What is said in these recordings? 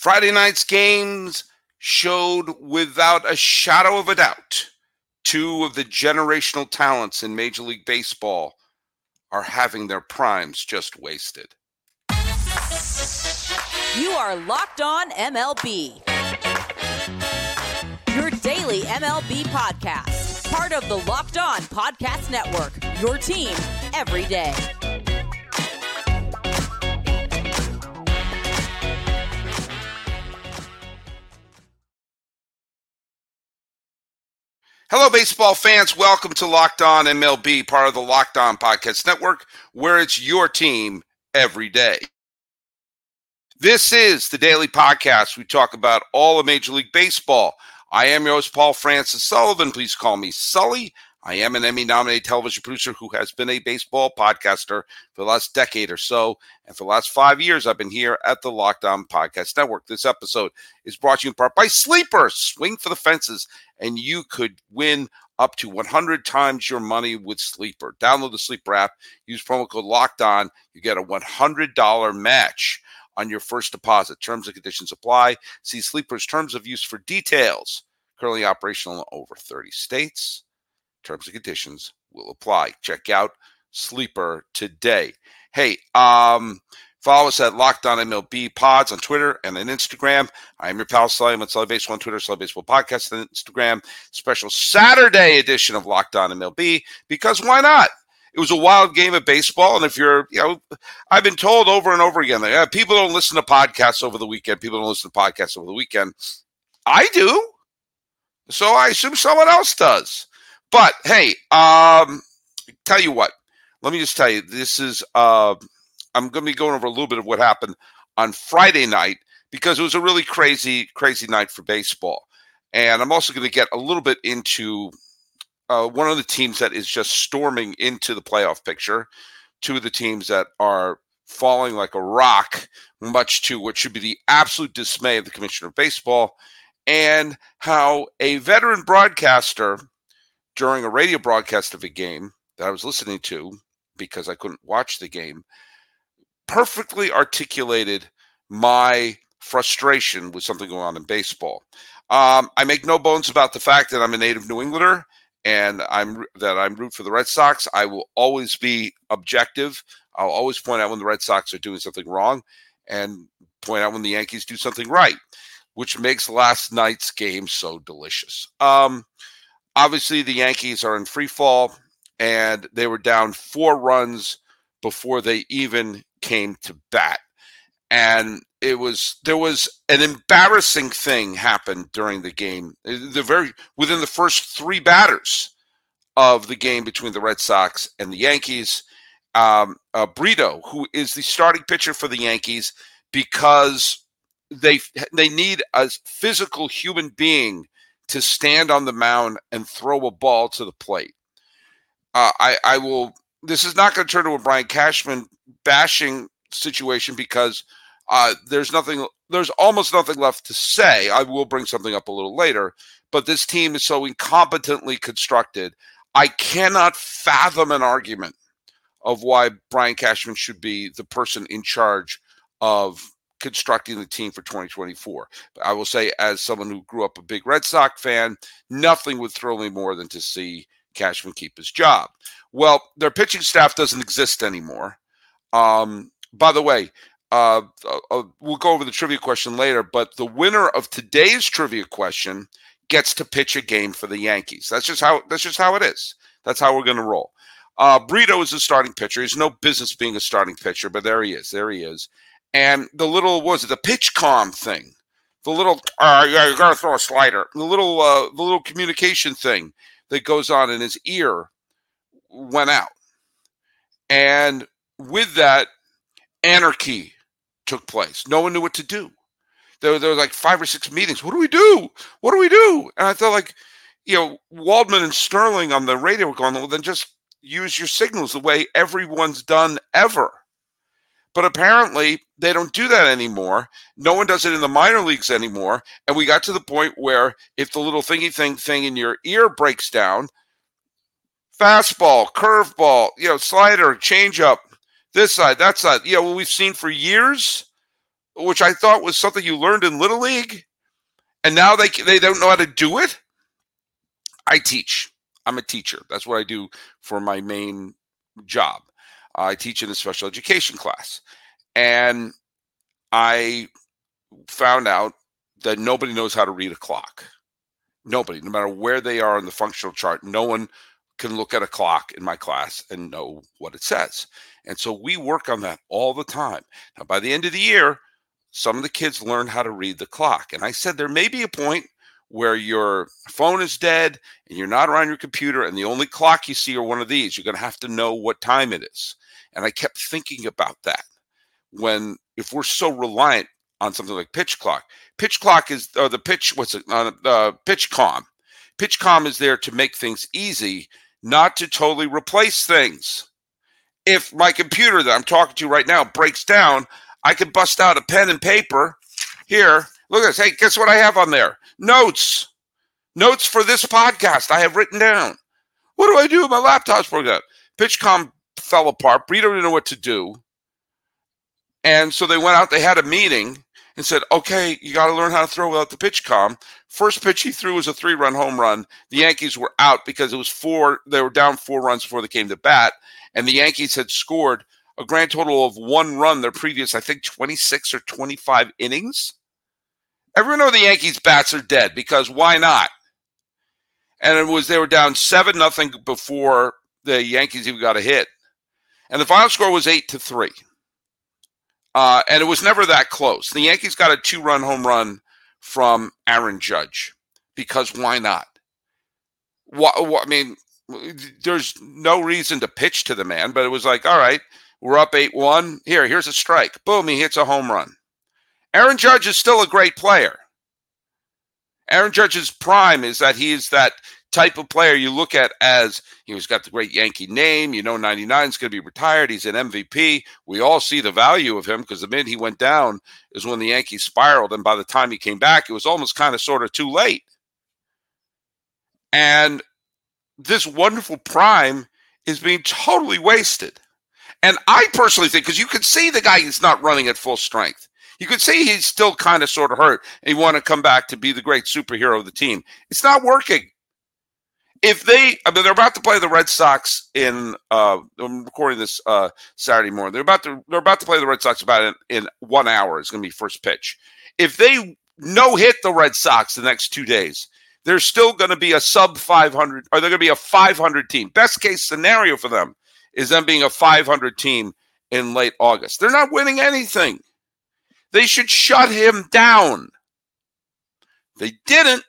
Friday night's games showed without a shadow of a doubt two of the generational talents in Major League Baseball are having their primes just wasted. You are Locked On MLB. Your daily MLB podcast. Part of the Locked On Podcast Network. Your team every day. Hello, baseball fans. Welcome to Locked On MLB, part of the Locked On Podcast Network, where it's your team every day. This is the daily podcast. We talk about all of Major League Baseball. I am your host, Paul Francis Sullivan. Please call me Sully. I am an Emmy nominated television producer who has been a baseball podcaster for the last decade or so. And for the last five years, I've been here at the Locked On Podcast Network. This episode is brought to you in part by Sleeper. Swing for the fences, and you could win up to 100 times your money with Sleeper. Download the Sleeper app, use promo code Locked On. You get a $100 match on your first deposit. Terms and conditions apply. See Sleeper's terms of use for details. Currently operational in over 30 states. Terms and conditions will apply. Check out Sleeper today. Hey, um, follow us at Locked On MLB Pods on Twitter and on Instagram. I am your pal Simon Sully Baseball on Twitter, Sully Baseball Podcast on Instagram. Special Saturday edition of Locked On MLB because why not? It was a wild game of baseball, and if you're, you know, I've been told over and over again that people don't listen to podcasts over the weekend. People don't listen to podcasts over the weekend. I do, so I assume someone else does. But hey, um, tell you what, let me just tell you, this is uh, I'm going to be going over a little bit of what happened on Friday night because it was a really crazy, crazy night for baseball, and I'm also going to get a little bit into uh, one of the teams that is just storming into the playoff picture, two of the teams that are falling like a rock, much to what should be the absolute dismay of the commissioner of baseball, and how a veteran broadcaster during a radio broadcast of a game that I was listening to because I couldn't watch the game perfectly articulated my frustration with something going on in baseball. Um, I make no bones about the fact that I'm a native New Englander and I'm that I'm root for the Red Sox. I will always be objective. I'll always point out when the Red Sox are doing something wrong and point out when the Yankees do something right, which makes last night's game so delicious. Um, obviously the Yankees are in free fall and they were down four runs before they even came to bat. And it was there was an embarrassing thing happened during the game. The very within the first three batters of the game between the Red Sox and the Yankees, um, uh, Brito, who is the starting pitcher for the Yankees, because they they need a physical human being to stand on the mound and throw a ball to the plate. Uh, I, I will. This is not going to turn to a Brian Cashman bashing situation because uh, there's nothing. There's almost nothing left to say. I will bring something up a little later, but this team is so incompetently constructed. I cannot fathom an argument of why Brian Cashman should be the person in charge of constructing the team for 2024. But I will say, as someone who grew up a big Red Sox fan, nothing would thrill me more than to see Cashman keep his job. Well, their pitching staff doesn't exist anymore. Um, by the way, uh, uh, uh, we'll go over the trivia question later, but the winner of today's trivia question gets to pitch a game for the Yankees. That's just how that's just how it is. That's how we're going to roll. Uh, Brito is a starting pitcher. He's no business being a starting pitcher, but there he is. There he is and the little was it the PitchCom thing, the little uh, you gotta throw a slider, the little uh, the little communication thing that goes on in his ear went out, and with that, anarchy took place. No one knew what to do. There, there were like five or six meetings. What do we do? What do we do? And I thought like, you know, Waldman and Sterling on the radio were going, well, then just use your signals the way everyone's done ever but apparently, they don't do that anymore. No one does it in the minor leagues anymore. And we got to the point where if the little thingy thing thing in your ear breaks down, fastball, curveball, you know, slider, changeup, this side, that side, you know, what we've seen for years. which I thought was something you learned in Little League, and now they they don't know how to do it. I teach. I'm a teacher. That's what I do for my main job. I teach in a special education class, and I found out that nobody knows how to read a clock. Nobody, no matter where they are on the functional chart, no one can look at a clock in my class and know what it says. And so we work on that all the time. Now, by the end of the year, some of the kids learn how to read the clock. And I said there may be a point where your phone is dead and you're not around your computer and the only clock you see are one of these. You're going to have to know what time it is. And I kept thinking about that when, if we're so reliant on something like pitch clock, pitch clock is uh, the pitch, what's it, uh, uh, PitchCom. Pitch com is there to make things easy, not to totally replace things. If my computer that I'm talking to right now breaks down, I can bust out a pen and paper here. Look at this. Hey, guess what I have on there? Notes. Notes for this podcast I have written down. What do I do with my laptop's broken down? PitchCom fell apart. Brito didn't know what to do. And so they went out, they had a meeting and said, okay, you got to learn how to throw without the PitchCom. First pitch he threw was a three run home run. The Yankees were out because it was four, they were down four runs before they came to bat. And the Yankees had scored a grand total of one run their previous, I think, 26 or 25 innings. Everyone know the Yankees bats are dead because why not? And it was they were down seven nothing before the Yankees even got a hit, and the final score was eight to three. Uh, and it was never that close. The Yankees got a two run home run from Aaron Judge because why not? What, what, I mean, there's no reason to pitch to the man, but it was like, all right, we're up 8 1. Here, here's a strike. Boom, he hits a home run. Aaron Judge is still a great player. Aaron Judge's prime is that he is that type of player you look at as he's got the great Yankee name. You know, 99 is going to be retired. He's an MVP. We all see the value of him because the minute he went down is when the Yankees spiraled. And by the time he came back, it was almost kind of sort of too late. And this wonderful prime is being totally wasted. And I personally think, because you can see the guy is not running at full strength. You could see he's still kind of sort of hurt and he want to come back to be the great superhero of the team. It's not working. If they, I mean, they're about to play the Red Sox in. Uh, I'm recording this uh, Saturday morning. They're about to they're about to play the Red Sox about in, in one hour. It's going to be first pitch. If they no hit the Red Sox the next two days, they're still going to be a sub 500, or they're going to be a 500 team. Best case scenario for them is them being a 500 team in late August. They're not winning anything. They should shut him down. They didn't.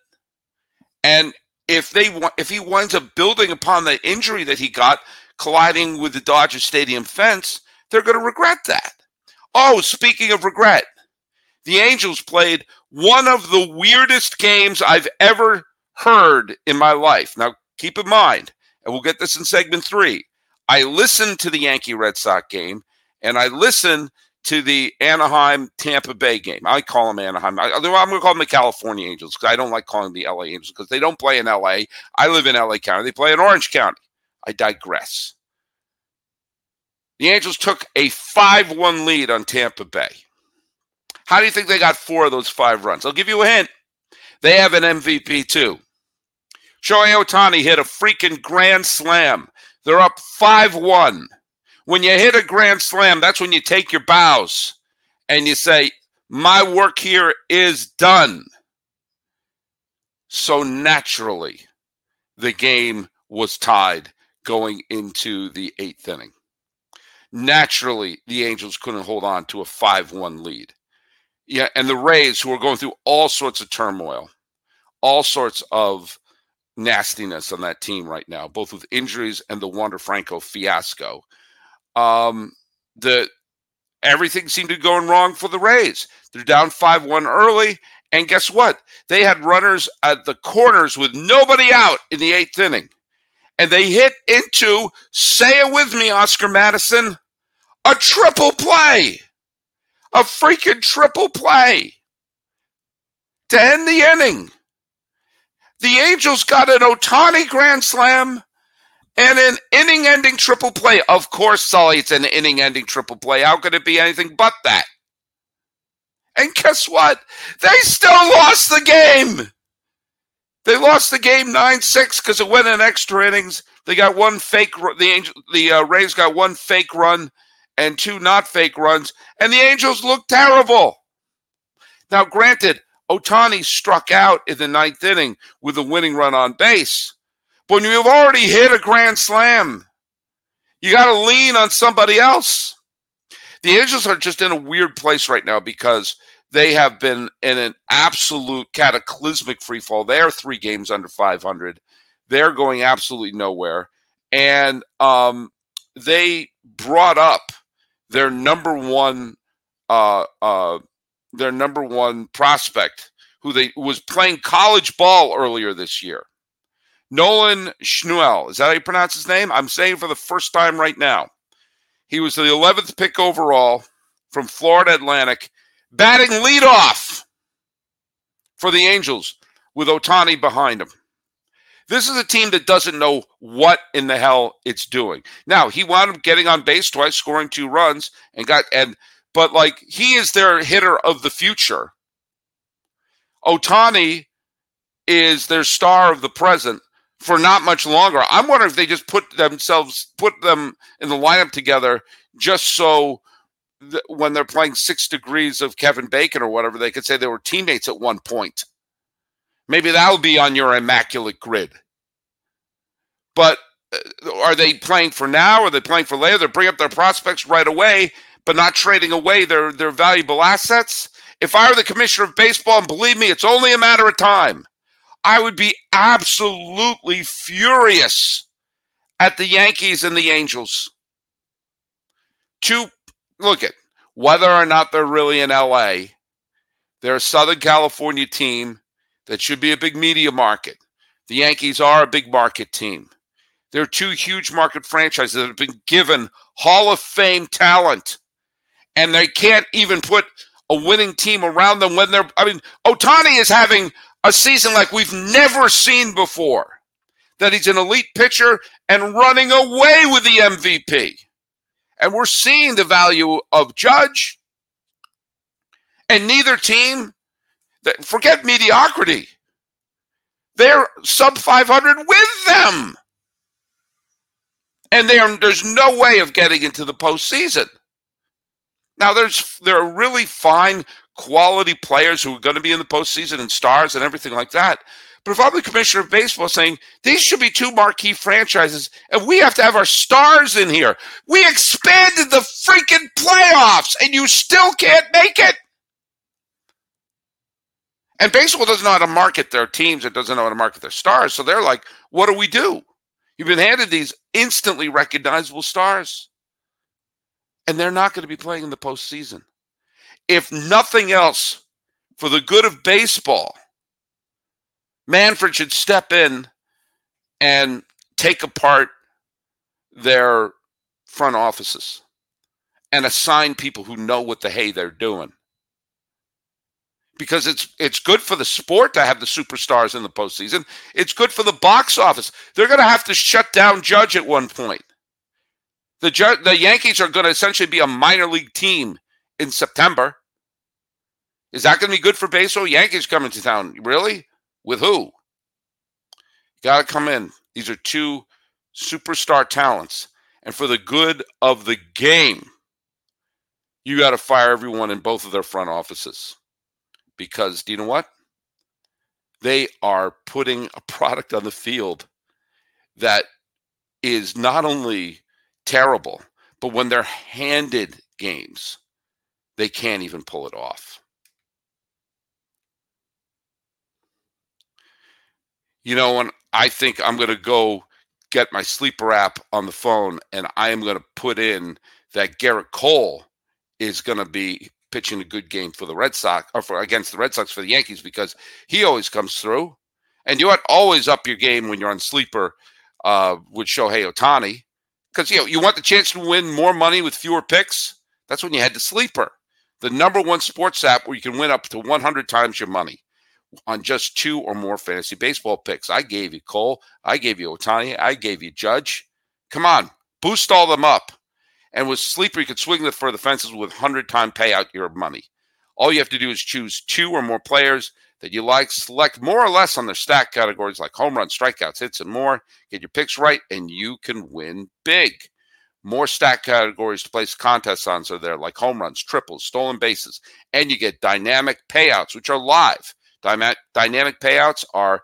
And if they if he winds up building upon the injury that he got colliding with the Dodger Stadium fence, they're going to regret that. Oh, speaking of regret, the Angels played one of the weirdest games I've ever heard in my life. Now, keep in mind, and we'll get this in segment three. I listened to the Yankee Red Sox game and I listened to the Anaheim Tampa Bay game. I call them Anaheim. I, am going to call them the California Angels because I don't like calling them the LA Angels because they don't play in LA. I live in LA County. They play in Orange County. I digress. The Angels took a 5 1 lead on Tampa Bay. How do you think they got four of those five runs? I'll give you a hint. They have an MVP too. Shohei Ohtani hit a freaking grand slam. They're up 5 1. When you hit a grand slam, that's when you take your bows and you say, My work here is done. So naturally, the game was tied going into the eighth inning. Naturally, the Angels couldn't hold on to a 5 1 lead. Yeah, and the Rays, who are going through all sorts of turmoil, all sorts of nastiness on that team right now, both with injuries and the Wander Franco fiasco, um, the everything seemed to be going wrong for the Rays. They're down 5 1 early. And guess what? They had runners at the corners with nobody out in the eighth inning. And they hit into, say it with me, Oscar Madison, a triple play. A freaking triple play to end the inning. The Angels got an Ohtani grand slam and an inning ending triple play. Of course, Sully, it's an inning ending triple play. How could it be anything but that? And guess what? They still lost the game. They lost the game 9 6 because it went in extra innings. They got one fake, the, Angel, the uh, Rays got one fake run and two not fake runs, and the Angels looked terrible. Now, granted, Ohtani struck out in the ninth inning with a winning run on base. When you've already hit a grand slam, you got to lean on somebody else. The Angels are just in a weird place right now because they have been in an absolute cataclysmic free fall. They are three games under 500. They're going absolutely nowhere. And um, they brought up their number one uh, uh, their number one prospect, who they was playing college ball earlier this year. Nolan Schanuel. Is that how you pronounce his name? I'm saying for the first time right now. He was the 11th pick overall from Florida Atlantic, batting leadoff for the Angels with Ohtani behind him. This is a team that doesn't know what in the hell it's doing. Now, he wound up getting on base twice, scoring two runs, and got and but like he is their hitter of the future. Ohtani is their star of the present for not much longer. I'm wondering if they just put themselves put them in the lineup together just so when they're playing six degrees of Kevin Bacon or whatever, they could say they were teammates at one point. Maybe that'll be on your immaculate grid. But uh, are they playing for now? Are they playing for later? They bring up their prospects right away but not trading away their, their valuable assets. If I were the commissioner of baseball, and believe me, it's only a matter of time, I would be absolutely furious at the Yankees and the Angels. To look at whether or not they're really in LA, they're a Southern California team that should be a big media market. The Yankees are a big market team. They're two huge market franchises that have been given Hall of Fame talent and they can't even put a winning team around them when they're. I mean, Ohtani is having a season like we've never seen before. That he's an elite pitcher and running away with the MVP. And we're seeing the value of Judge. And neither team, forget mediocrity, they're sub 500 with them. And are, there's no way of getting into the postseason. Now, there's there are really fine quality players who are going to be in the postseason and stars and everything like that. But if I'm the commissioner of baseball saying these should be two marquee franchises and we have to have our stars in here, we expanded the freaking playoffs and you still can't make it. And baseball doesn't know how to market their teams, it doesn't know how to market their stars. So they're like, what do we do? You've been handed these instantly recognizable stars and they're not going to be playing in the postseason. If nothing else, for the good of baseball, Manfred should step in and take apart their front offices and assign people who know what the hey they're doing. Because it's it's good for the sport to have the superstars in the postseason. It's good for the box office. They're going to have to shut down Judge at one point. The the Yankees are going to essentially be a minor league team in September. Is that going to be good for baseball? Yankees coming to town, really? With who? Got to come in. These are two superstar talents, and for the good of the game, you got to fire everyone in both of their front offices because do you know what? They are putting a product on the field that is not only terrible. But when they're handed games, they can't even pull it off. You know, when I think I'm going to go get my sleeper app on the phone and I am going to put in that Gerrit Cole is going to be pitching a good game for the Red Sox or for against the Red Sox for the Yankees because he always comes through. And you always up your game when you're on sleeper uh, with Shohei Ohtani because you know you want the chance to win more money with fewer picks. That's when you head to Sleeper, the number one sports app where you can win up to 100 times your money on just two or more fantasy baseball picks. I gave you Cole, I gave you Ohtani, I gave you Judge. Come on, boost all them up. And with Sleeper, you could swing for the fences with 100 time payout your money. All you have to do is choose two or more players that you like, select more or less on their stack categories like home runs, strikeouts, hits, and more. Get your picks right, and you can win big. More stack categories to place contests on so they're like home runs, triples, stolen bases, and you get dynamic payouts, which are live. Dynamic payouts are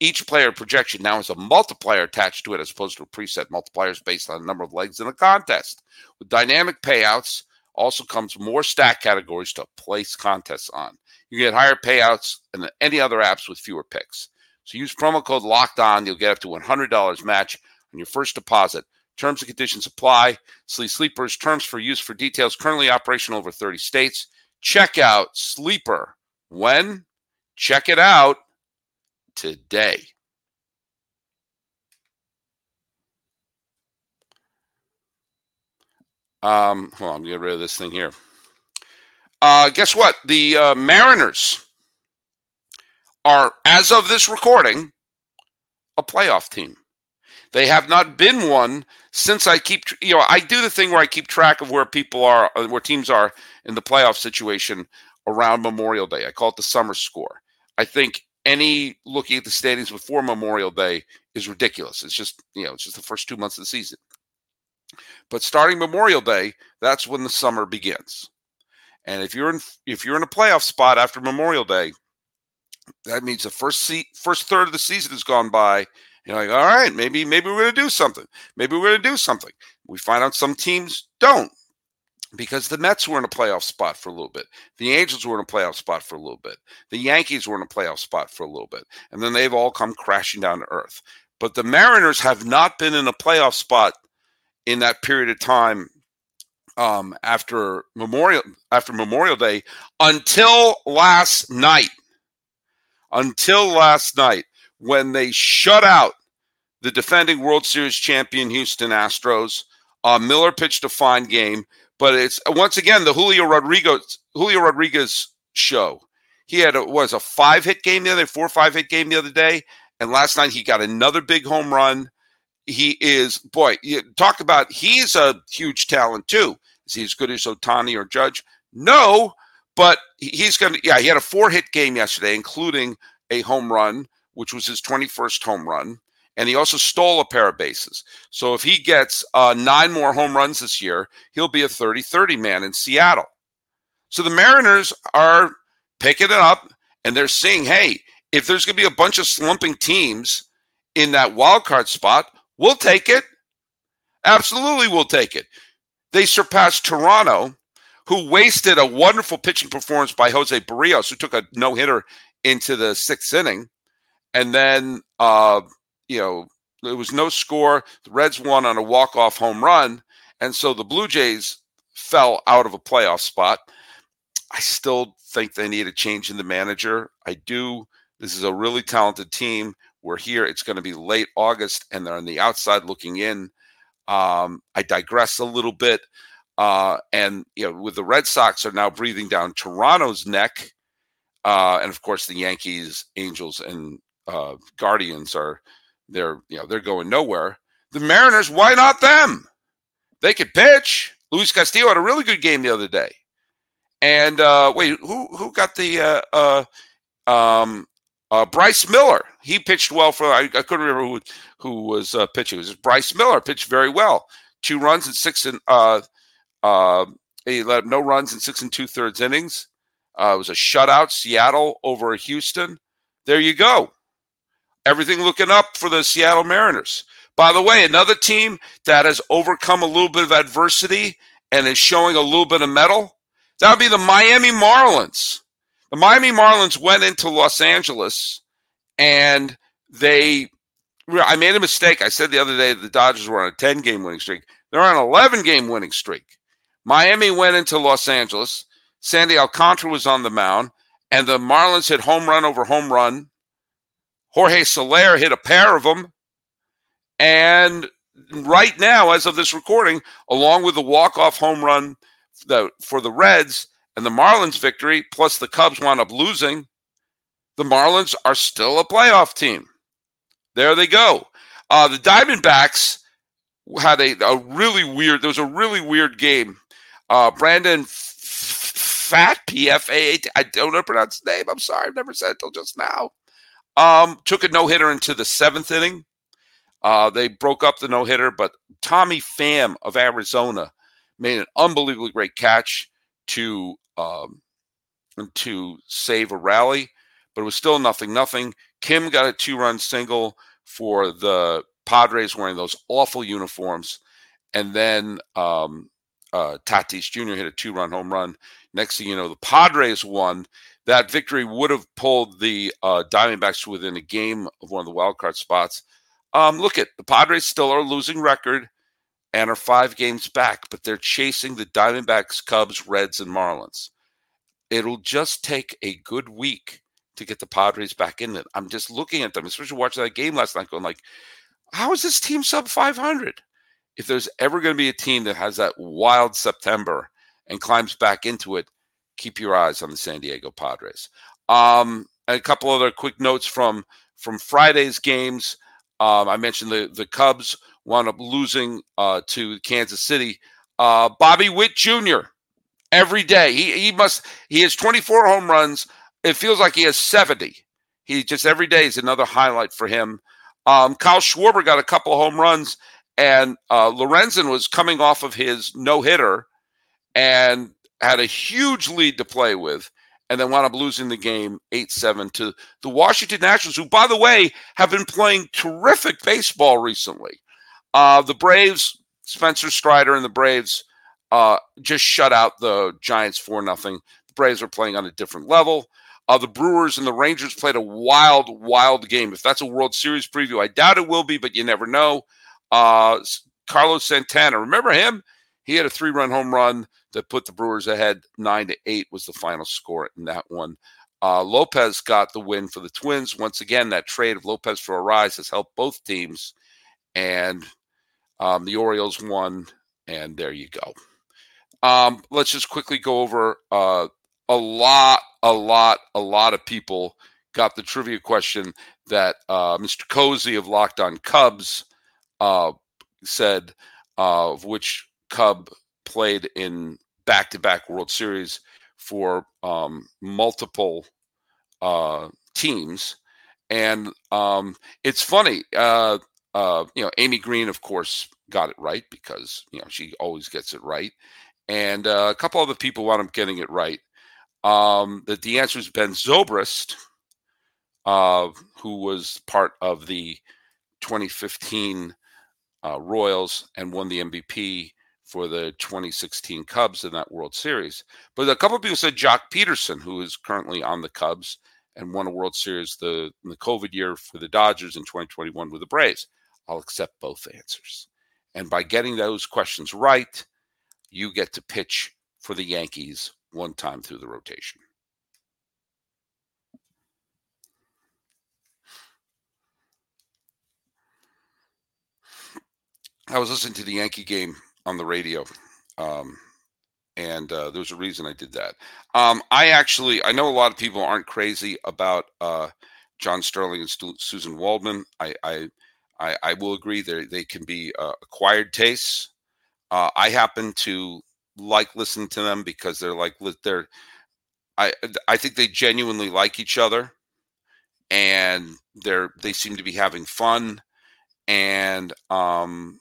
each player projection now has a multiplier attached to it as opposed to a preset multipliers based on the number of legs in a contest. With dynamic payouts, also comes more stack categories to place contests on. You get higher payouts than any other apps with fewer picks. So use promo code locked on. You'll get up to $100 match on your first deposit. Terms and conditions apply. Sleep Sleepers terms for use for details currently operational over 30 states. Check out Sleeper. When? Check it out today. Um, hold on, I'm get rid of this thing here. Uh, guess what? The uh, Mariners are, as of this recording, a playoff team. They have not been one since I keep, you know, I do the thing where I keep track of where people are, uh, where teams are in the playoff situation around Memorial Day. I call it the summer score. I think any looking at the standings before Memorial Day is ridiculous. It's just, you know, it's just the first two months of the season. But starting Memorial Day, that's when the summer begins. And if you're in if you're in a playoff spot after Memorial Day, that means the first seat, first third of the season has gone by. You're like, all right, maybe maybe we're going to do something. Maybe we're going to do something. We find out some teams don't because the Mets were in a playoff spot for a little bit. The Angels were in a playoff spot for a little bit. The Yankees were in a playoff spot for a little bit. And then they've all come crashing down to earth. But the Mariners have not been in a playoff spot in that period of time um, after Memorial after Memorial Day until last night. Until last night, when they shut out the defending World Series champion Houston Astros. Uh, Miller pitched a fine game, but it's once again the Julio Rodriguez Julio Rodriguez show. He had a was a five hit game the other four five hit game the other day, and last night he got another big home run. He is boy, talk about he's a huge talent too. Is he as good as Ohtani or Judge? No, but he's to, yeah, he had a four hit game yesterday, including a home run, which was his 21st home run. And he also stole a pair of bases. So if he gets uh, nine more home runs this year, he'll be a 30 30 man in Seattle. So the Mariners are picking it up and they're saying, hey, if there's going to be a bunch of slumping teams in that wild card spot, we'll take it. Absolutely, we'll take it. They surpassed Toronto, who wasted a wonderful pitching performance by Jose Berrios, who took a no hitter into the sixth inning. And then, uh, you know, there was no score. The Reds won on a walk off home run. And so the Blue Jays fell out of a playoff spot. I still think they need a change in the manager. I do. This is a really talented team. We're here. It's going to be late August, and they're on the outside looking in. Um, I digress a little bit. Uh, and you know, with the Red Sox are now breathing down Toronto's neck, uh, and of course the Yankees, Angels, and uh, Guardians are they're you know they're going nowhere. The Mariners, why not them? They could pitch. Luis Castillo had a really good game the other day. And uh, wait, who who got the uh, uh, um, uh, Bryce Miller? He pitched well for. I, I couldn't remember who who was uh, pitching. It was Bryce Miller pitched very well. Two runs and six and uh, he let no runs in six and two thirds innings. It was a shutout. Seattle over Houston. There you go. Everything looking up for the Seattle Mariners. By the way, another team that has overcome a little bit of adversity and is showing a little bit of mettle, that would be the Miami Marlins. The Miami Marlins went into Los Angeles and they I made a mistake. I said the other day the Dodgers were on a 10 game winning streak. They're on an 11 game winning streak. Miami went into Los Angeles. Sandy Alcantara was on the mound, and the Marlins hit home run over home run. Jorge Soler hit a pair of them. And right now, as of this recording, along with the walk-off home run for the Reds and the Marlins victory, plus the Cubs wound up losing, the Marlins are still a playoff team. There they go. Uh, the Diamondbacks had a, a really weird. There was a really weird game. Uh, Brandon Pfaadt, P F A T. I don't know how to pronounce his name. I'm sorry, I've never said it till just now. Um, took a no hitter into the seventh inning. Uh, they broke up the no hitter, but Tommy Pham of Arizona made an unbelievably great catch to um, to save a rally, but it was still nothing nothing. Kim got a two run single for the Padres wearing those awful uniforms, and then um, uh, Tatis Jr. hit a two run home run. Next thing you know, the Padres won. That victory would have pulled the uh, Diamondbacks within a game of one of the wild card spots. Um, look at the Padres still are losing record and are five games back, but they're chasing the Diamondbacks, Cubs, Reds, and Marlins. It'll just take a good week to get the Padres back in it. I'm just looking at them, especially watching that game last night, going like, how is this team sub 500? If there's ever going to be a team that has that wild September and climbs back into it, keep your eyes on the San Diego Padres. Um, a couple other quick notes from from Friday's games. Um, I mentioned the the Cubs wound up losing uh, to Kansas City. Uh, Bobby Witt Jr. Every day he he must he has 24 home runs. It feels like he has 70. He just every day is another highlight for him. Um, Kyle Schwarber got a couple home runs, and uh, Lorenzen was coming off of his no hitter and had a huge lead to play with and then wound up losing the game 8 7 to the Washington Nationals, who, by the way, have been playing terrific baseball recently. Uh, the Braves, Spencer Strider and the Braves uh, just shut out the Giants 4 nothing. The Braves are playing on a different level. Uh, the Brewers and the Rangers played a wild, wild game. If that's a World Series preview, I doubt it will be, but you never know. Uh, Carlos Santana, remember him? He had a three run home run that put the Brewers ahead. Nine to eight was the final score in that one. Uh, Lopez got the win for the Twins. Once again, that trade of Lopez for Arraez has helped both teams. And um, the Orioles won. And there you go. Um, let's just quickly go over uh, a lot, a lot, a lot of people got the trivia question that uh, Mr. Cozy of Locked On Cubs uh, said, uh, of which Cub played in back to back World Series for um, multiple uh, teams. And um, it's funny, uh, uh, you know, Amy Green, of course, got it right because, you know, she always gets it right. And uh, a couple other people wound up getting it right. Um, that the answer is Ben Zobrist, uh, who was part of the 2015 uh, Royals and won the MVP for the 2016 Cubs in that World Series. But a couple of people said Joc Pederson, who is currently on the Cubs and won a World Series the in the COVID year for the Dodgers in 2021 with the Braves. I'll accept both answers. And by getting those questions right, you get to pitch for the Yankees one time through the rotation. I was listening to the Yankee game on the radio. Um, and uh, there's a reason I did that. Um, I actually, I know a lot of people aren't crazy about uh, John Sterling and Suzyn Waldman. I, I, I, I, will agree they they can be uh, acquired tastes. Uh, I happen to like listening to them because they're like they're. I I think they genuinely like each other, and they're they seem to be having fun, and um,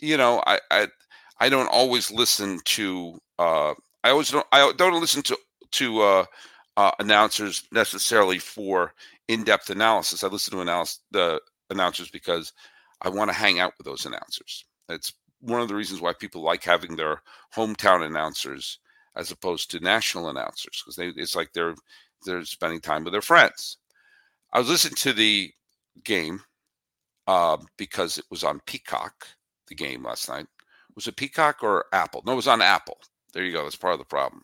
you know I I I don't always listen to. Uh, I always don't. I don't listen to to uh, uh, announcers necessarily for in-depth analysis. I listen to analysis, the announcers because I want to hang out with those announcers. It's one of the reasons why people like having their hometown announcers as opposed to national announcers because they it's like they're they're spending time with their friends. I was listening to the game uh, because it was on Peacock, the game last night, was it Peacock or Apple? No, it was on Apple. There you go. That's part of the problem.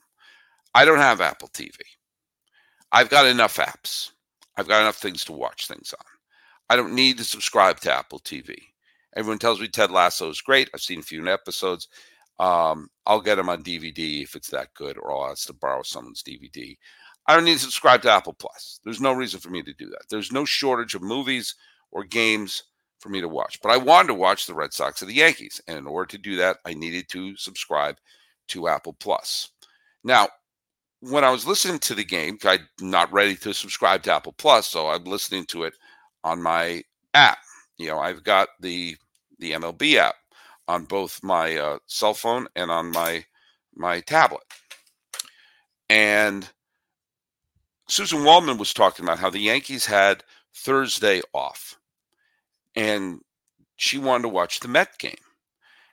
I don't have Apple TV. I've got enough apps. I've got enough things to watch things on. I don't need to subscribe to Apple TV. Everyone tells me Ted Lasso is great. I've seen a few episodes. Um, I'll get them on DVD if it's that good, or I'll ask to borrow someone's DVD. I don't need to subscribe to Apple Plus. There's no reason for me to do that. There's no shortage of movies or games for me to watch. But I wanted to watch the Red Sox and the Yankees. And in order to do that, I needed to subscribe to Apple Plus. Now, when I was listening to the game, I'm not ready to subscribe to Apple Plus, so I'm listening to it on my app. You know, I've got the the MLB app on both my uh, cell phone and on my my tablet. And Suzyn Waldman was talking about how the Yankees had Thursday off, and she wanted to watch the Met game.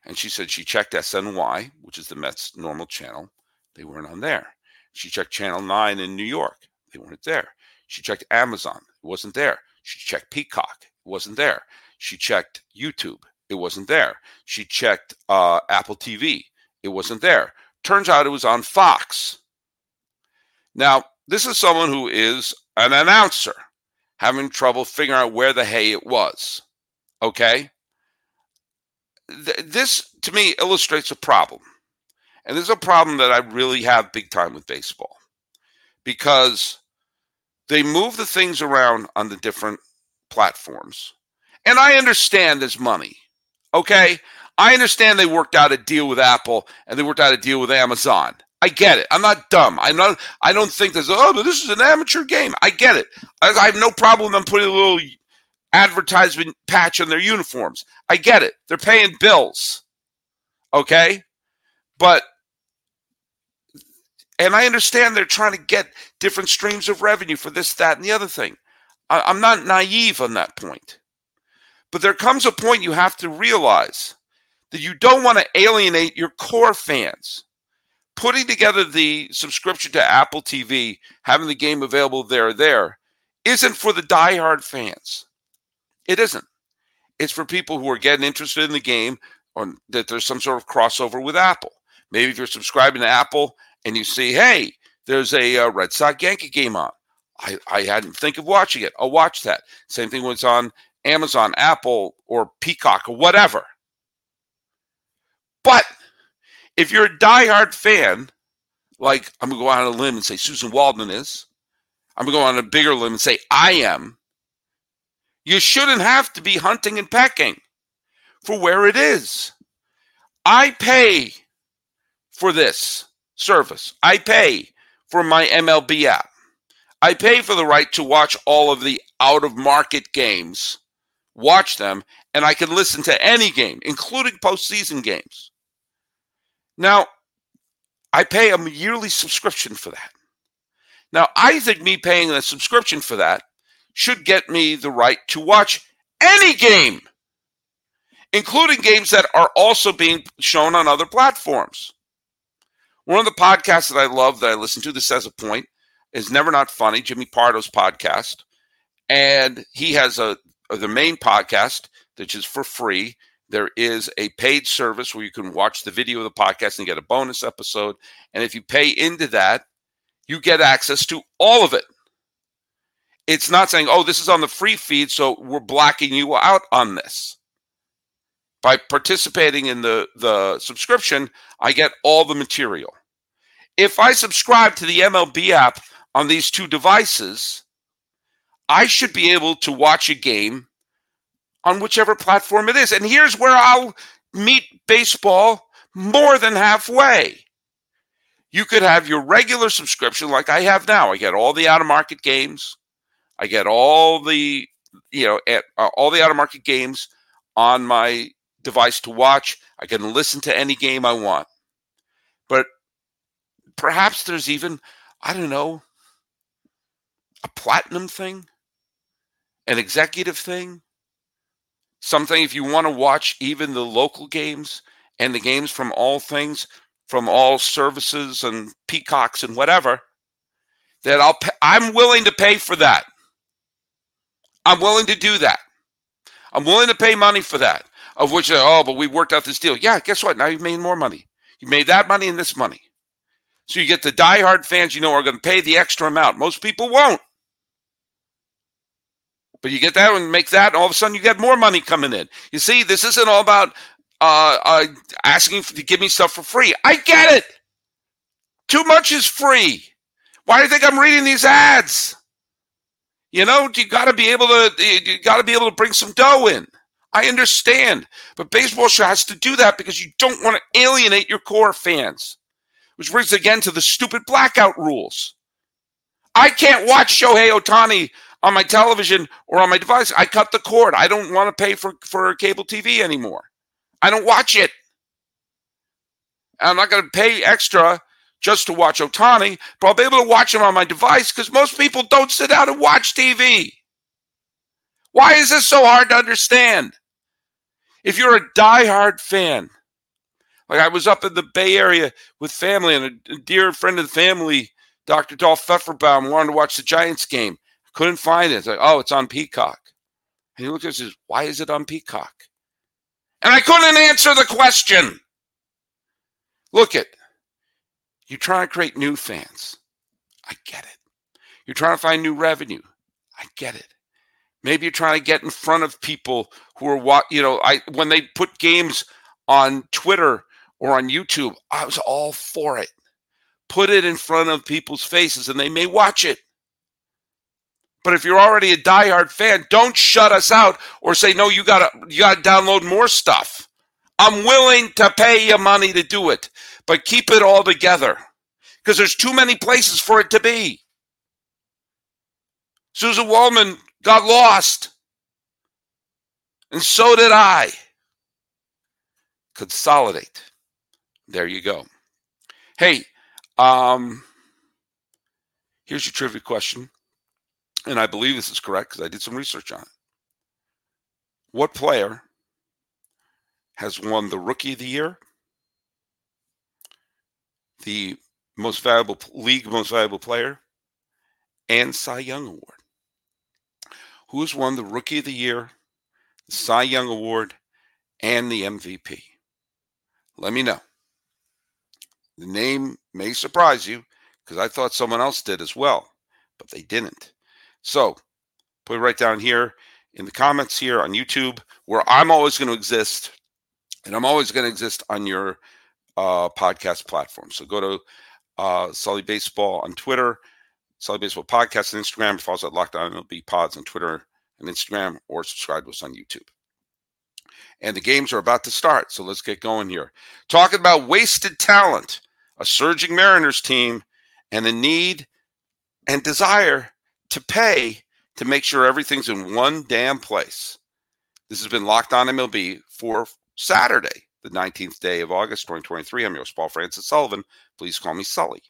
And she said she checked SNY, which is the Mets' normal channel. They weren't on there. She checked Channel 9 in New York. They weren't there. She checked Amazon. It wasn't there. She checked Peacock. It wasn't there. She checked YouTube. It wasn't there. She checked uh, Apple TV. It wasn't there. Turns out it was on Fox. Now, this is someone who is an announcer having trouble figuring out where the hay it was. Okay? Th- this, to me, illustrates a problem. And this is a problem that I really have big time with baseball because they move the things around on the different platforms. And I understand there's money. Okay? I understand they worked out a deal with Apple and they worked out a deal with Amazon. I get it. I'm not dumb. I'm not. I don't think there's. Oh, but this is an amateur game. I get it. I, I have no problem them putting a little advertisement patch on their uniforms. I get it. They're paying bills. Okay, but and I understand they're trying to get different streams of revenue for this, that, and the other thing. I, I'm not naive on that point. But there comes a point you have to realize that you don't want to alienate your core fans. Putting together the subscription to Apple TV, having the game available there there, isn't for the diehard fans. It isn't. It's for people who are getting interested in the game or that there's some sort of crossover with Apple. Maybe if you're subscribing to Apple and you see, hey, there's a, uh, Red Sox Yankee game on. I, I hadn't think of watching it. I'll watch that. Same thing when it's on Amazon, Apple, or Peacock or whatever. But if you're a diehard fan, like I'm going to go out on a limb and say Suzyn Waldman is, I'm going to go on a bigger limb and say I am, you shouldn't have to be hunting and pecking for where it is. I pay for this service. I pay for my MLB app. I pay for the right to watch all of the out of market games watch them, and I can listen to any game, including postseason games. Now, I pay a yearly subscription for that. Now, I think me paying a subscription for that should get me the right to watch any game, including games that are also being shown on other platforms. One of the podcasts that I love that I listen to, this has a point, is Never Not Funny, Jimmy Pardo's podcast. And he has a the main podcast, which is for free. There is a paid service where you can watch the video of the podcast and get a bonus episode. And if you pay into that, you get access to all of it. It's not saying, oh, this is on the free feed, so we're blocking you out on this. By participating in the, the subscription, I get all the material. If I subscribe to the MLB app on these two devices, I should be able to watch a game on whichever platform it is. And here's where I'll meet baseball more than halfway. You could have your regular subscription like I have now. I get all the out of market games. I get all the you know at, uh, all the out of market games on my device to watch. I can listen to any game I want. But perhaps there's even I don't know a platinum thing an executive thing, something if you want to watch even the local games and the games from all things, from all services and peacocks and whatever, that I'll pay, I'm willing to pay for that. I'm willing to do that. I'm willing to pay money for that. Of which, oh, but we worked out this deal. Yeah, guess what? Now you've made more money. You made that money and this money. So you get the diehard fans you know are going to pay the extra amount. Most people won't. But you get that and make that, and all of a sudden you get more money coming in. You see, this isn't all about uh, uh, asking to give me stuff for free. I get it. Too much is free. Why do you think I'm reading these ads? You know, you got to be able to you got to be able to bring some dough in. I understand, but baseball has to do that because you don't want to alienate your core fans. Which brings again to the stupid blackout rules. I can't watch Shohei Ohtani on my television or on my device. I cut the cord. I don't want to pay for, for cable TV anymore. I don't watch it. I'm not going to pay extra just to watch Ohtani, but I'll be able to watch him on my device because most people don't sit down and watch TV. Why is this so hard to understand? If you're a die-hard fan, like I was up in the Bay Area with family, and a, dear friend of the family, Dr. Dolph Pfefferbaum, wanted to watch the Giants game. Couldn't find it. It's like, oh, it's on Peacock. And he looked at us and says, why is it on Peacock? And I couldn't answer the question. Look it. You're trying to create new fans. I get it. You're trying to find new revenue. I get it. Maybe you're trying to get in front of people who are what you know. I when they put games on Twitter or on YouTube, I was all for it. Put it in front of people's faces, and they may watch it. But if you're already a diehard fan, don't shut us out or say no. You gotta you gotta download more stuff. I'm willing to pay you money to do it, but keep it all together because there's too many places for it to be. Suzyn Waldman got lost. And so did I. Consolidate. There you go. Hey, um, here's your trivia question. And I believe this is correct because I did some research on it. What player has won the Rookie of the Year, the most valuable league most valuable player, and Cy Young Award? who has won the Rookie of the Year, the Cy Young Award, and the MVP? Let me know. The name may surprise you because I thought someone else did as well, but they didn't. So put it right down here in the comments here on YouTube, where I'm always going to exist, and I'm always going to exist on your uh, podcast platform. So go to uh, Sully Baseball on Twitter, Sully Baseball Podcast on Instagram. Follow us at Locked On MLB Pods on Twitter and Instagram, or subscribe to us on YouTube. And the games are about to start, so let's get going here. Talking about wasted talent, a surging Mariners team, and the need and desire to pay to make sure everything's in one damn place. This has been Locked On MLB for Saturday, the 19th day of August, 2023. I'm your host, Paul Francis Sullivan. Please call me Sully.